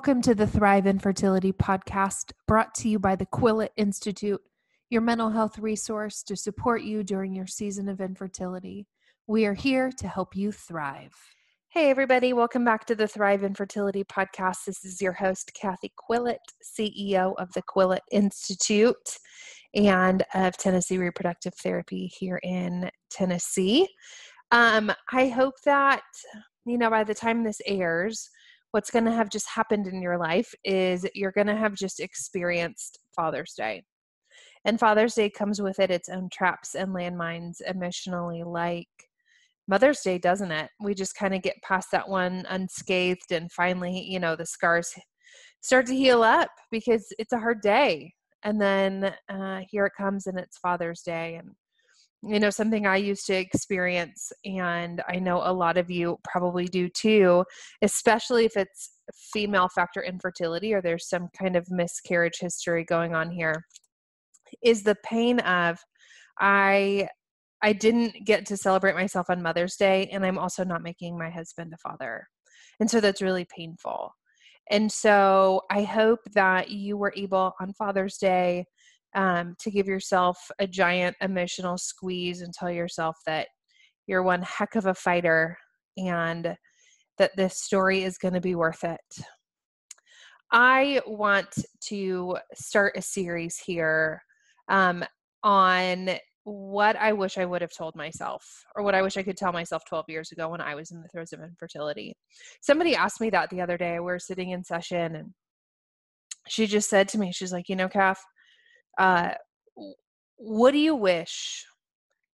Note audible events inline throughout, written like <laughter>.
Welcome to the Thrive Infertility Podcast, brought to you by the Quillette Institute, your mental health resource to support you during your season of infertility. We are here to help you thrive. Hey, everybody, welcome back to the Thrive Infertility Podcast. This is your host, Kathy Quillette, CEO of the Quillette Institute and of Tennessee Reproductive Therapy here in Tennessee. Um, I hope that, you know, by the time this airs, what's going to have just happened in your life is you're going to have just experienced Father's Day. And Father's Day comes with it its own traps and landmines emotionally, like Mother's Day, doesn't it? We just kind of get past that one unscathed, and finally, you know, the scars start to heal up because it's a hard day. And then uh, here it comes, and it's Father's Day. And you know something i used to experience and i know a lot of you probably do too especially if it's female factor infertility or there's some kind of miscarriage history going on here is the pain of i i didn't get to celebrate myself on mother's day and i'm also not making my husband a father. And so that's really painful. And so i hope that you were able on father's day um, to give yourself a giant emotional squeeze and tell yourself that you're one heck of a fighter and that this story is going to be worth it. I want to start a series here um, on what I wish I would have told myself, or what I wish I could tell myself 12 years ago when I was in the throes of infertility. Somebody asked me that the other day. We were sitting in session, and she just said to me, She's like, You know, Kath, uh, what do you wish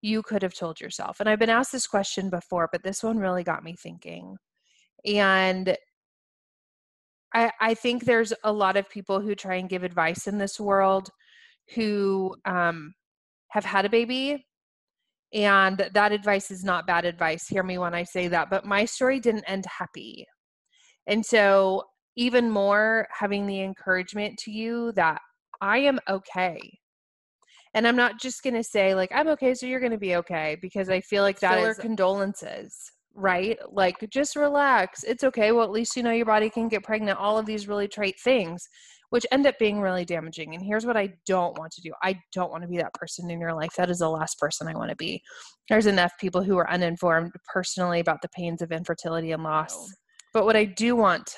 you could have told yourself? And I've been asked this question before, but this one really got me thinking. And I, I think there's a lot of people who try and give advice in this world who um, have had a baby and that advice is not bad advice hear me when i say that but my story didn't end happy and so even more having the encouragement to you that I am okay. And I'm not just going to say, like, I'm okay, so you're going to be okay, because I feel like that Filler is condolences, right? Like, just relax. It's okay. Well, at least you know your body can get pregnant. All of these really trite things, which end up being really damaging. And here's what I don't want to do I don't want to be that person in your life. That is the last person I want to be. There's enough people who are uninformed personally about the pains of infertility and loss. But what I do want,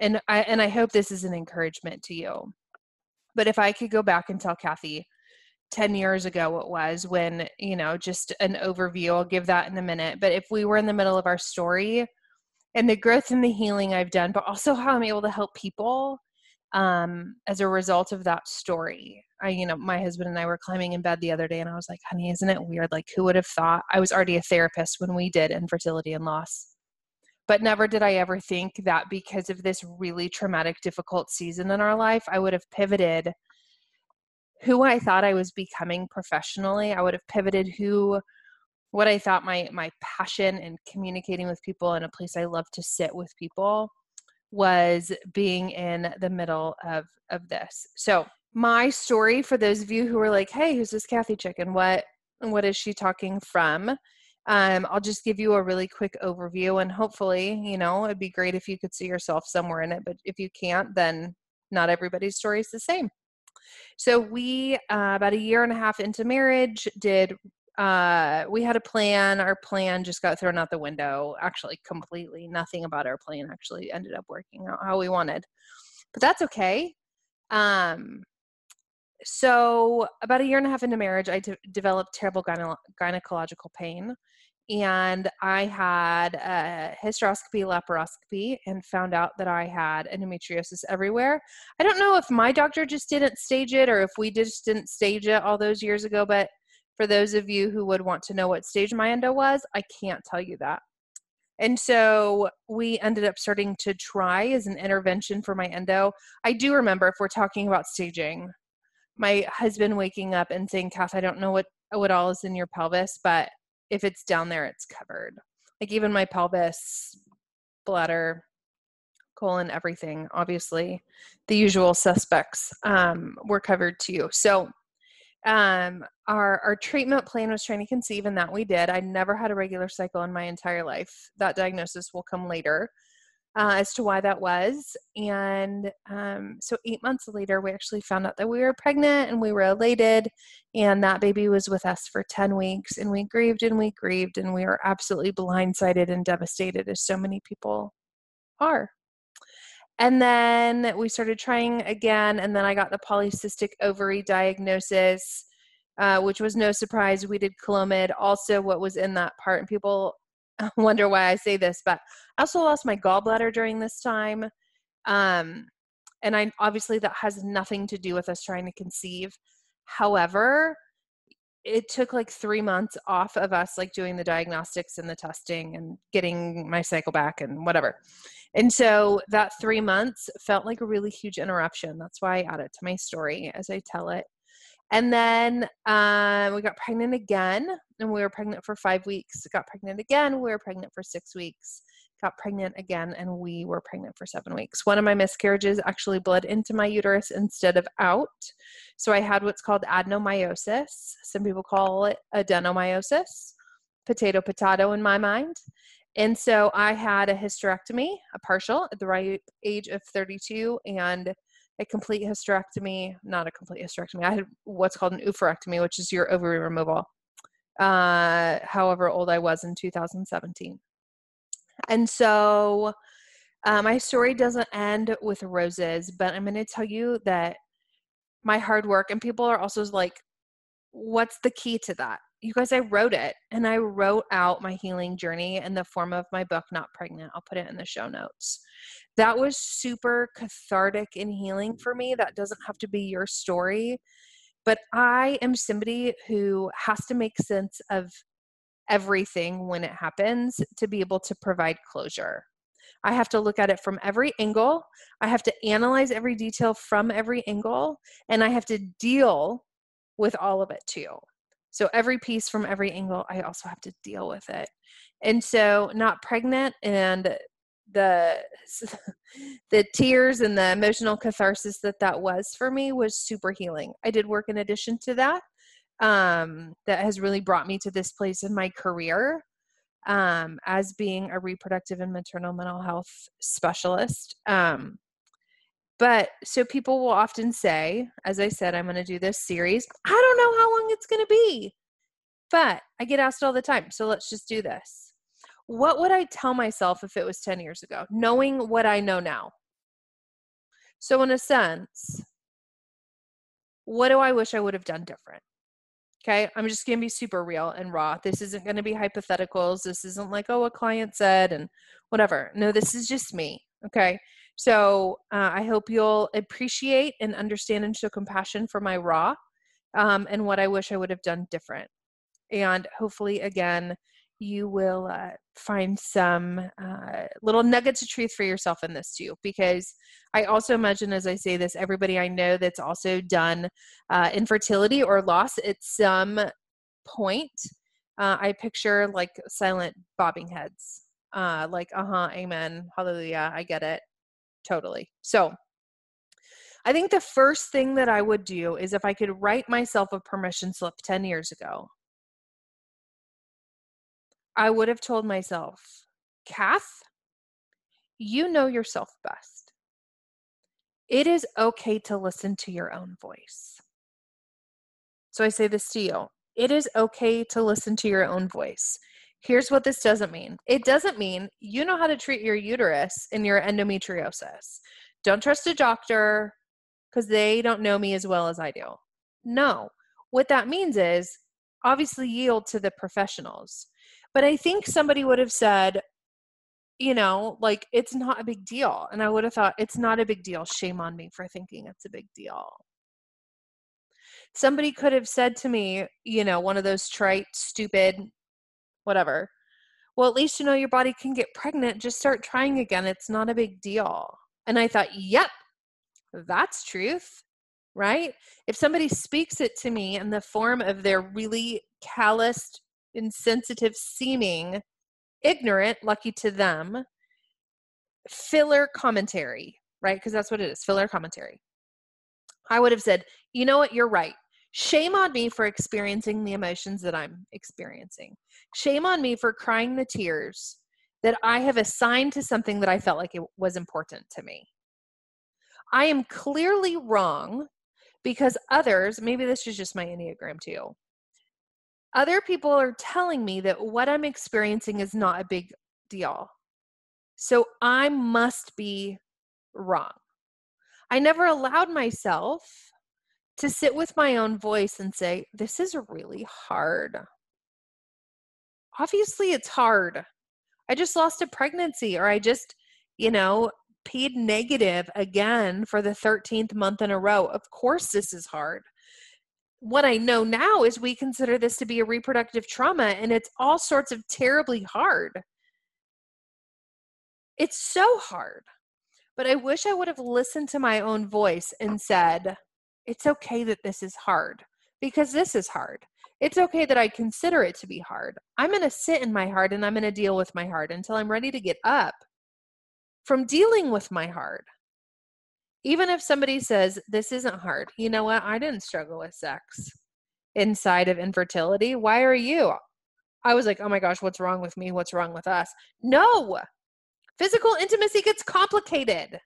and I, and I hope this is an encouragement to you but if I could go back and tell Kathy 10 years ago it was when, you know, just an overview, I'll give that in a minute. But if we were in the middle of our story and the growth and the healing I've done, but also how I'm able to help people um, as a result of that story. I, you know, my husband and I were climbing in bed the other day and I was like, honey, isn't it weird? Like, who would have thought I was already a therapist when we did infertility and loss? But never did I ever think that because of this really traumatic, difficult season in our life, I would have pivoted who I thought I was becoming professionally. I would have pivoted who what I thought my my passion in communicating with people in a place I love to sit with people was being in the middle of of this. So my story for those of you who are like, hey, who's this Kathy chicken? What what is she talking from? Um, I'll just give you a really quick overview, and hopefully, you know, it'd be great if you could see yourself somewhere in it. But if you can't, then not everybody's story is the same. So we, uh, about a year and a half into marriage, did uh, we had a plan. Our plan just got thrown out the window. Actually, completely nothing about our plan actually ended up working out how we wanted, but that's okay. Um, so about a year and a half into marriage, I de- developed terrible gyne- gynecological pain and I had a hysteroscopy, laparoscopy, and found out that I had endometriosis everywhere. I don't know if my doctor just didn't stage it or if we just didn't stage it all those years ago, but for those of you who would want to know what stage my endo was, I can't tell you that. And so we ended up starting to try as an intervention for my endo. I do remember if we're talking about staging, my husband waking up and saying, Kath, I don't know what, what all is in your pelvis, but if it's down there, it's covered. Like even my pelvis, bladder, colon, everything, obviously, the usual suspects um, were covered too. So um, our our treatment plan was trying to conceive, and that we did. I never had a regular cycle in my entire life. That diagnosis will come later. Uh, as to why that was. And um, so, eight months later, we actually found out that we were pregnant and we were elated. And that baby was with us for 10 weeks. And we grieved and we grieved and we were absolutely blindsided and devastated, as so many people are. And then we started trying again. And then I got the polycystic ovary diagnosis. Uh, which was no surprise. We did Clomid, also what was in that part. And people <laughs> wonder why I say this, but I also lost my gallbladder during this time. Um, and I obviously that has nothing to do with us trying to conceive. However, it took like three months off of us like doing the diagnostics and the testing and getting my cycle back and whatever. And so that three months felt like a really huge interruption. That's why I add it to my story as I tell it. And then um, we got pregnant again, and we were pregnant for five weeks. Got pregnant again, we were pregnant for six weeks. Got pregnant again, and we were pregnant for seven weeks. One of my miscarriages actually bled into my uterus instead of out. So I had what's called adenomyosis. Some people call it adenomyosis. Potato, potato in my mind. And so I had a hysterectomy, a partial, at the right age of 32, and a complete hysterectomy, not a complete hysterectomy. I had what's called an oophorectomy, which is your ovary removal. Uh, however old I was in 2017. And so uh, my story doesn't end with roses, but I'm going to tell you that my hard work, and people are also like, what's the key to that? You guys, I wrote it and I wrote out my healing journey in the form of my book, Not Pregnant. I'll put it in the show notes that was super cathartic and healing for me. That doesn't have to be your story. But I am somebody who has to make sense of everything when it happens to be able to provide closure. I have to look at it from every angle. I have to analyze every detail from every angle, and I have to deal with all of it too. So, every piece from every angle, I also have to deal with it. And so, not pregnant and the <laughs> the tears and the emotional catharsis that that was for me was super healing. I did work in addition to that um, that has really brought me to this place in my career um, as being a reproductive and maternal mental health specialist. Um, but so people will often say, as I said, I'm going to do this series. I don't know how long it's going to be, but I get asked all the time. So let's just do this what would I tell myself if it was 10 years ago, knowing what I know now? So, in a sense, what do I wish I would have done different? Okay, I'm just going to be super real and raw. This isn't going to be hypotheticals. This isn't like, oh, a client said and whatever. No, this is just me. Okay, so uh, I hope you'll appreciate and understand and show compassion for my raw um, and what I wish I would have done different. And hopefully, again, you will uh, find some uh, little nuggets of truth for yourself in this too. Because I also imagine, as I say this, everybody I know that's also done uh, infertility or loss at some point, uh, I picture like silent bobbing heads, uh, like, uh huh, amen, hallelujah, I get it, totally. So, I think the first thing that I would do is if I could write myself a permission slip 10 years ago, I would have told myself, Kath, you know yourself best. It is okay to listen to your own voice. So I say this to you it is okay to listen to your own voice. Here's what this doesn't mean it doesn't mean you know how to treat your uterus and your endometriosis. Don't trust a doctor because they don't know me as well as I do. No, what that means is obviously yield to the professionals. But I think somebody would have said, you know, like it's not a big deal. And I would have thought, it's not a big deal. Shame on me for thinking it's a big deal. Somebody could have said to me, you know, one of those trite, stupid, whatever. Well, at least you know your body can get pregnant. Just start trying again. It's not a big deal. And I thought, yep, that's truth, right? If somebody speaks it to me in the form of their really calloused insensitive seeming, ignorant, lucky to them, filler commentary, right? Because that's what it is filler commentary. I would have said, you know what, you're right. Shame on me for experiencing the emotions that I'm experiencing. Shame on me for crying the tears that I have assigned to something that I felt like it was important to me. I am clearly wrong because others, maybe this is just my Enneagram too, other people are telling me that what I'm experiencing is not a big deal. So I must be wrong. I never allowed myself to sit with my own voice and say, This is really hard. Obviously, it's hard. I just lost a pregnancy, or I just, you know, paid negative again for the 13th month in a row. Of course, this is hard. What I know now is we consider this to be a reproductive trauma, and it's all sorts of terribly hard. It's so hard. But I wish I would have listened to my own voice and said, it's okay that this is hard because this is hard. It's okay that I consider it to be hard. I'm going to sit in my heart and I'm going to deal with my heart until I'm ready to get up from dealing with my heart. Even if somebody says, This isn't hard, you know what? I didn't struggle with sex inside of infertility. Why are you? I was like, Oh my gosh, what's wrong with me? What's wrong with us? No, physical intimacy gets complicated.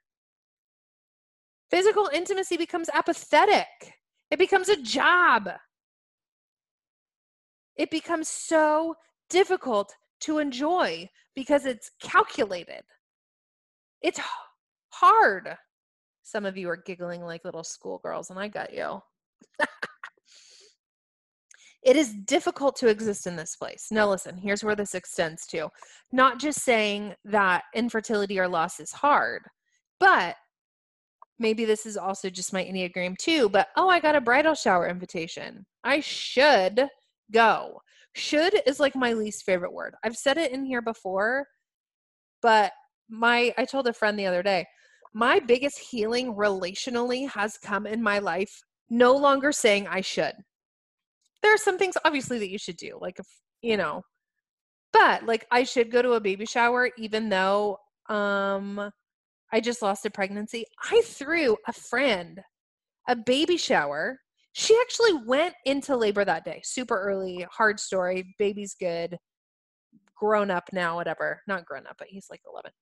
Physical intimacy becomes apathetic, it becomes a job. It becomes so difficult to enjoy because it's calculated. It's hard. Some of you are giggling like little schoolgirls, and I got you. <laughs> it is difficult to exist in this place. Now, listen, here's where this extends to not just saying that infertility or loss is hard, but maybe this is also just my Enneagram too, but oh, I got a bridal shower invitation. I should go. Should is like my least favorite word. I've said it in here before, but my I told a friend the other day, my biggest healing relationally has come in my life no longer saying I should. There are some things obviously that you should do, like if, you know, but like I should go to a baby shower even though um I just lost a pregnancy. I threw a friend a baby shower. She actually went into labor that day, super early, hard story, baby's good, grown up now, whatever. Not grown up, but he's like 11.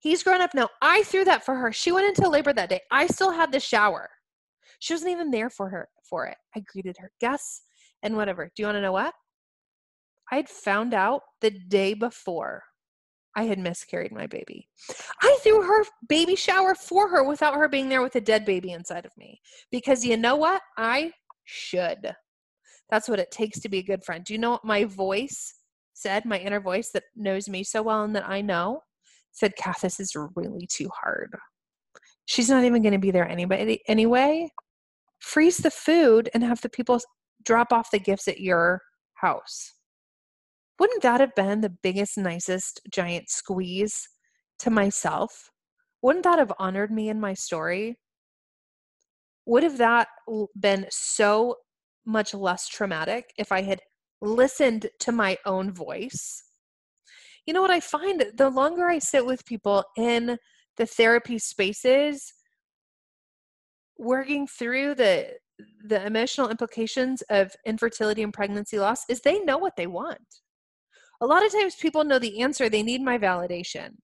He's grown up now. I threw that for her. She went into labor that day. I still had the shower. She wasn't even there for her for it. I greeted her guests and whatever. Do you want to know what? I had found out the day before I had miscarried my baby. I threw her baby shower for her without her being there with a dead baby inside of me. Because you know what? I should. That's what it takes to be a good friend. Do you know what my voice said, my inner voice that knows me so well and that I know? Said, Kath, this is really too hard. She's not even going to be there anybody anyway. Freeze the food and have the people drop off the gifts at your house. Wouldn't that have been the biggest, nicest giant squeeze to myself? Wouldn't that have honored me in my story? Would have that been so much less traumatic if I had listened to my own voice? You know what I find? The longer I sit with people in the therapy spaces, working through the the emotional implications of infertility and pregnancy loss is they know what they want a lot of times people know the answer, they need my validation.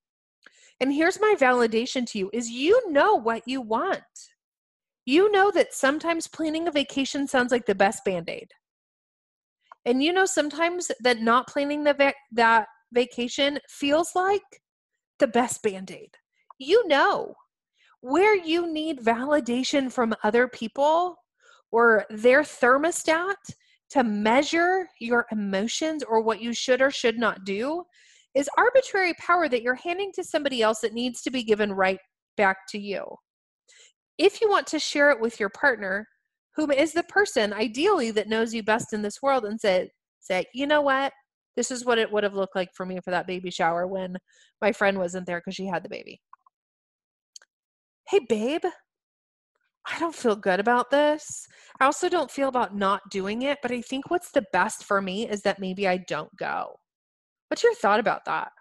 And here's my validation to you is you know what you want. You know that sometimes planning a vacation sounds like the best band-aid. And you know sometimes that not planning the va- that vacation feels like the best band-aid. You know where you need validation from other people or their thermostat to measure your emotions or what you should or should not do is arbitrary power that you're handing to somebody else that needs to be given right back to you. If you want to share it with your partner, whom is the person ideally that knows you best in this world, and say, say, you know what? This is what it would have looked like for me for that baby shower when my friend wasn't there because she had the baby. Hey, babe, I don't feel good about this. I also don't feel about not doing it, but I think what's the best for me is that maybe I don't go. What's your thought about that?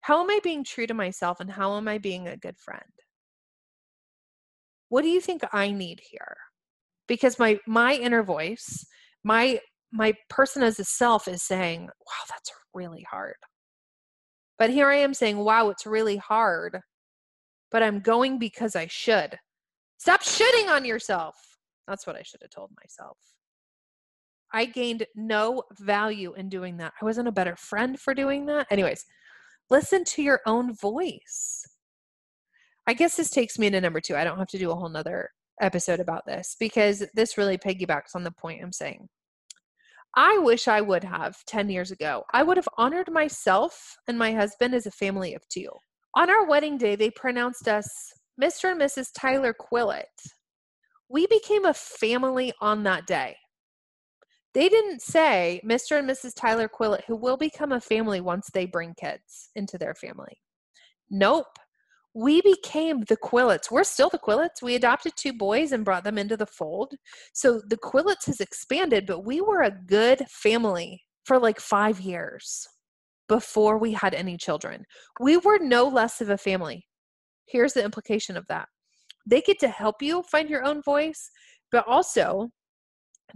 How am I being true to myself and how am I being a good friend? What do you think I need here? Because my my inner voice, my my person as a self is saying, "Wow, that's really hard." But here I am saying, wow, it's really hard, but I'm going because I should. Stop shitting on yourself. That's what I should have told myself. I gained no value in doing that. I wasn't a better friend for doing that. Anyways, listen to your own voice. I guess this takes me to number two. I don't have to do a whole nother episode about this because this really piggybacks on the point I'm saying. I wish I would have 10 years ago. I would have honored myself and my husband as a family of two. On our wedding day, they pronounced us Mr. and Mrs. Tyler Quillette. We became a family on that day. They didn't say Mr. and Mrs. Tyler Quillette, who will become a family once they bring kids into their family. Nope we became the Quillettes. We're still the Quillettes. We adopted two boys and brought them into the fold. So the Quillettes has expanded, but we were a good family for like five years before we had any children. We were no less of a family. Here's the implication of that they get to help you find your own voice, but also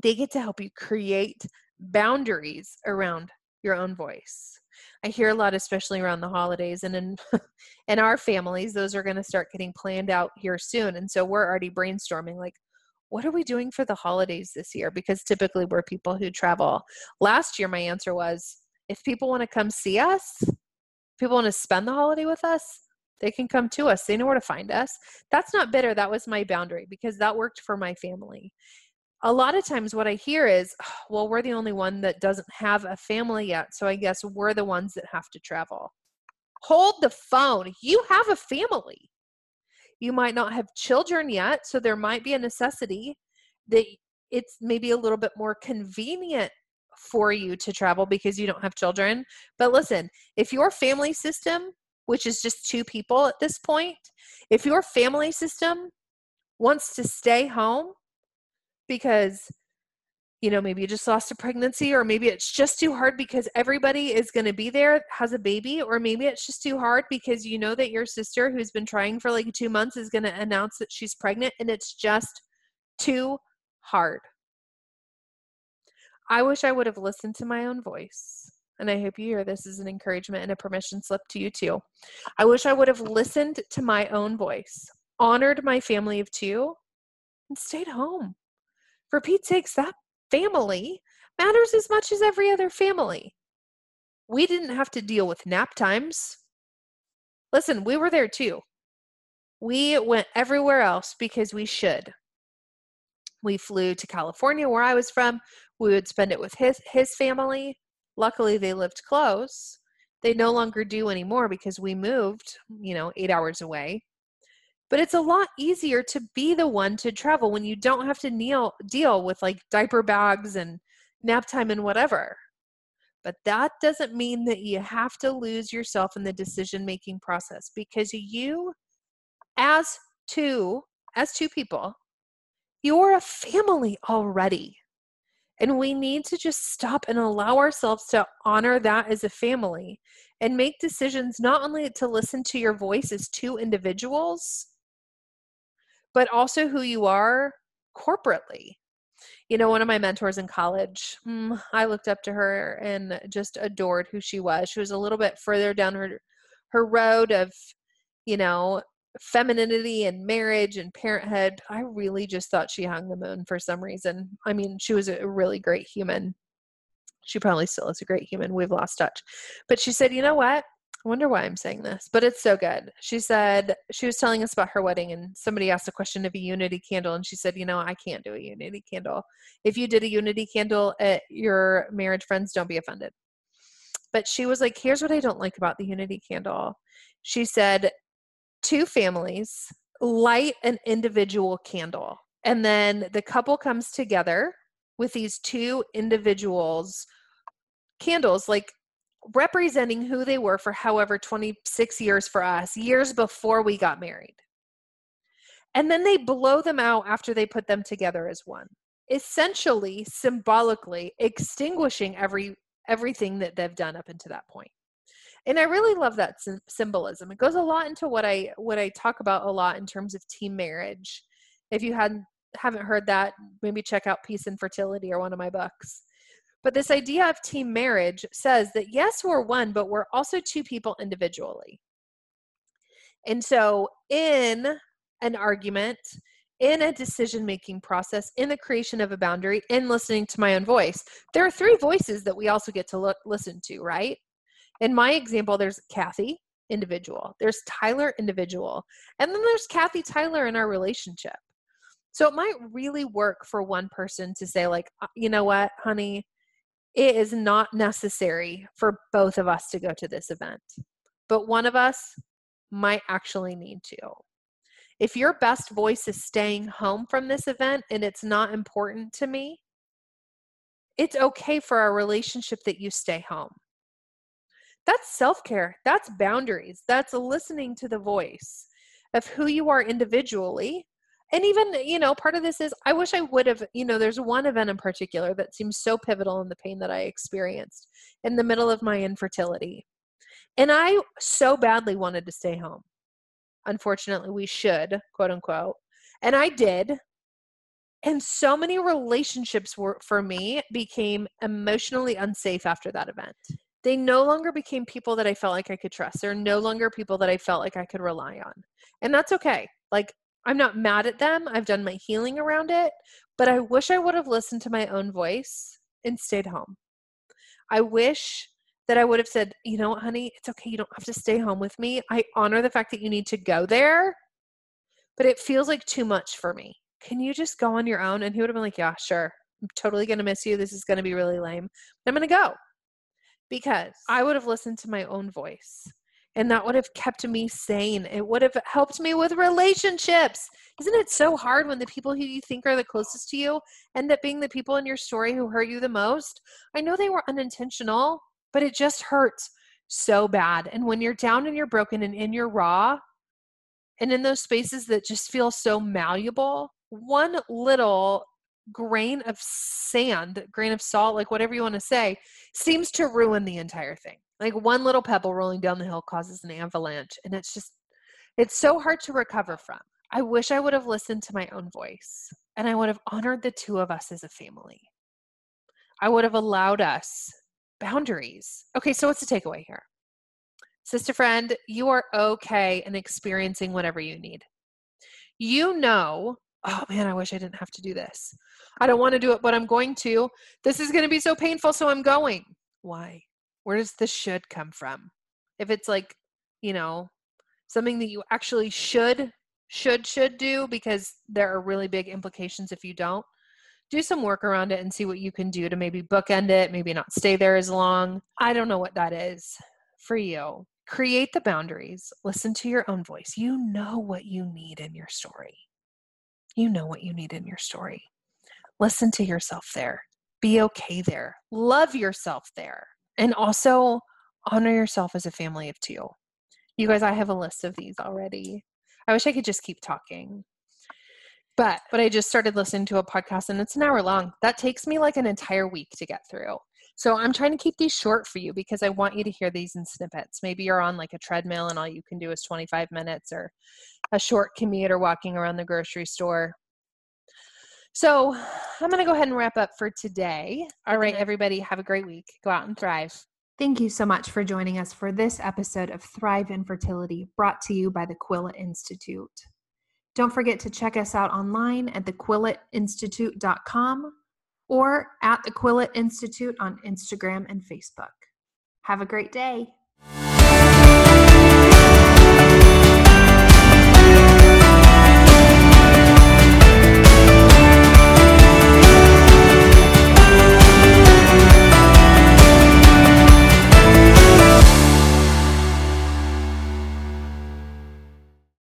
they get to help you create boundaries around your own voice. I hear a lot, especially around the holidays, and in <laughs> in our families, those are going to start getting planned out here soon. And so we're already brainstorming, like, what are we doing for the holidays this year? Because typically we're people who travel. Last year, my answer was, if people want to come see us, people want to spend the holiday with us, they can come to us. They know where to find us. That's not bitter. That was my boundary because that worked for my family a lot of times what I hear is, oh, well, we're the only one that doesn't have a family yet. So I guess we're the ones that have to travel. Hold the phone. You have a family. You might not have children yet. So there might be a necessity that it's maybe a little bit more convenient for you to travel because you don't have children. But listen, if your family system, which is just two people at this point, if your family system wants to stay home, because you know maybe you just lost a pregnancy or maybe it's just too hard because everybody is going to be there has a baby or maybe it's just too hard because you know that your sister who's been trying for like 2 months is going to announce that she's pregnant and it's just too hard. I wish i would have listened to my own voice and I hope you hear this as an encouragement and a permission slip to you too. I wish I would have listened to my own voice, honored my family of two, and stayed home. For Pete's sakes, that family matters as much as every other family. We didn't have to deal with nap times. Listen, we were there too. We went everywhere else because we should. We flew to California, where I was from. We would spend it with his, his family. Luckily, they lived close. They no longer do anymore because we moved, you know, eight hours away. But it's a lot easier to be the one to travel when you don't have to kneel, deal with like diaper bags and nap time and whatever. But that doesn't mean that you have to lose yourself in the decision making process because you, as two, as two people, you're a family already. And we need to just stop and allow ourselves to honor that as a family and make decisions not only to listen to your voice as two individuals, but also who you are corporately. You know, one of my mentors in college, mm, I looked up to her and just adored who she was. She was a little bit further down her her road of, you know, femininity and marriage and parenthood. I really just thought she hung the moon for some reason. I mean, she was a really great human. She probably still is a great human. We've lost touch. But she said, you know what? I wonder why I'm saying this, but it's so good. She said she was telling us about her wedding, and somebody asked a question of a unity candle, and she said, "You know, I can't do a unity candle. If you did a unity candle at your marriage, friends, don't be offended." But she was like, "Here's what I don't like about the unity candle." She said, two families light an individual candle, and then the couple comes together with these two individuals candles like representing who they were for however 26 years for us, years before we got married. And then they blow them out after they put them together as one, essentially symbolically extinguishing every everything that they've done up until that point. And I really love that symbolism. It goes a lot into what I what I talk about a lot in terms of team marriage. If you hadn't haven't heard that, maybe check out Peace and Fertility or one of my books But this idea of team marriage says that yes, we're one, but we're also two people individually. And so, in an argument, in a decision making process, in the creation of a boundary, in listening to my own voice, there are three voices that we also get to look, listen to, right? In my example, there's Kathy, individual, there's Tyler, individual, and then there's Kathy Tyler in our relationship. So it might really work for one person to say, like, uh, you know what, honey, it is not necessary for both of us to go to this event, but one of us might actually need to. If your best voice is staying home from this event and it's not important to me, it's okay for our relationship that you stay home. That's self care. That's boundaries. That's listening to the voice of who you are individually. And even you know part of this is i wish i would have you know there's one event in particular that seems so pivotal in the pain that i experienced in the middle of my infertility. And i so badly wanted to stay home. Unfortunately we should quote unquote. And i did. And so many relationships were for me became emotionally unsafe after that event they no longer became people that i felt like i could trust they're no longer people that i felt like i could rely on and that's okay like I'm not mad at them. I've done my healing around it, but I wish I would have listened to my own voice and stayed home. I wish that I would have said, you know what, honey, it's okay. You don't have to stay home with me. I honor the fact that you need to go there, but it feels like too much for me. Can you just go on your own? And he would have been like, yeah, sure. I'm totally going to miss you. This is going to be really lame. I'm going to go because I would have listened to my own voice and that would have kept me sane. It would have helped me with relationships. Isn't it so hard when the people who you think are the closest to you end up being the people in your story who hurt you the most? I know they were unintentional, but it just hurts so bad. And when you're down and you're broken and in your raw, and in those spaces that just feel so malleable, one little grain of sand, grain of salt, like whatever you want to say, seems to ruin the entire thing. Like one little pebble rolling down the hill causes an avalanche. And it's just, it's so hard to recover from. I wish I would have listened to my own voice and I would have honored the two of us as a family. I would have allowed us boundaries. Okay, so what's the takeaway here? Sister friend, you are okay in experiencing whatever you need. You know, oh man, I wish I didn't have to do this. I don't want to do it, but I'm going to. This is going to be so painful, so I'm going. Why? where does the should come from? If it's like, you know, something that you actually should should should do because there are really big implications if you don't do some work around it and see what you can do to maybe bookend it maybe not stay there as long i don't know what that is for you create the boundaries listen to your own voice you know what you need in your story you know what you need in your story listen to yourself there be okay there love yourself there and also honor yourself as a family of two. You guys, I have a list of these already. I wish I could just keep talking. But but I just started listening to a podcast and it's an hour long. That takes me like an entire week to get through. So I'm trying to keep these short for you because I want you to hear these in snippets. Maybe you're on like a treadmill and all you can do is 25 minutes or a short commute or walking around the grocery store. So I'm going to go ahead and wrap up for today. All right, everybody, have a great week. Go out and thrive. Thank you so much for joining us for this episode of Thrive Infertility brought to you by the Quillette Institute. Don't forget to check us out online at thequilletteinstitute.com or at the Quillette Institute on Instagram and Facebook. Have a great day.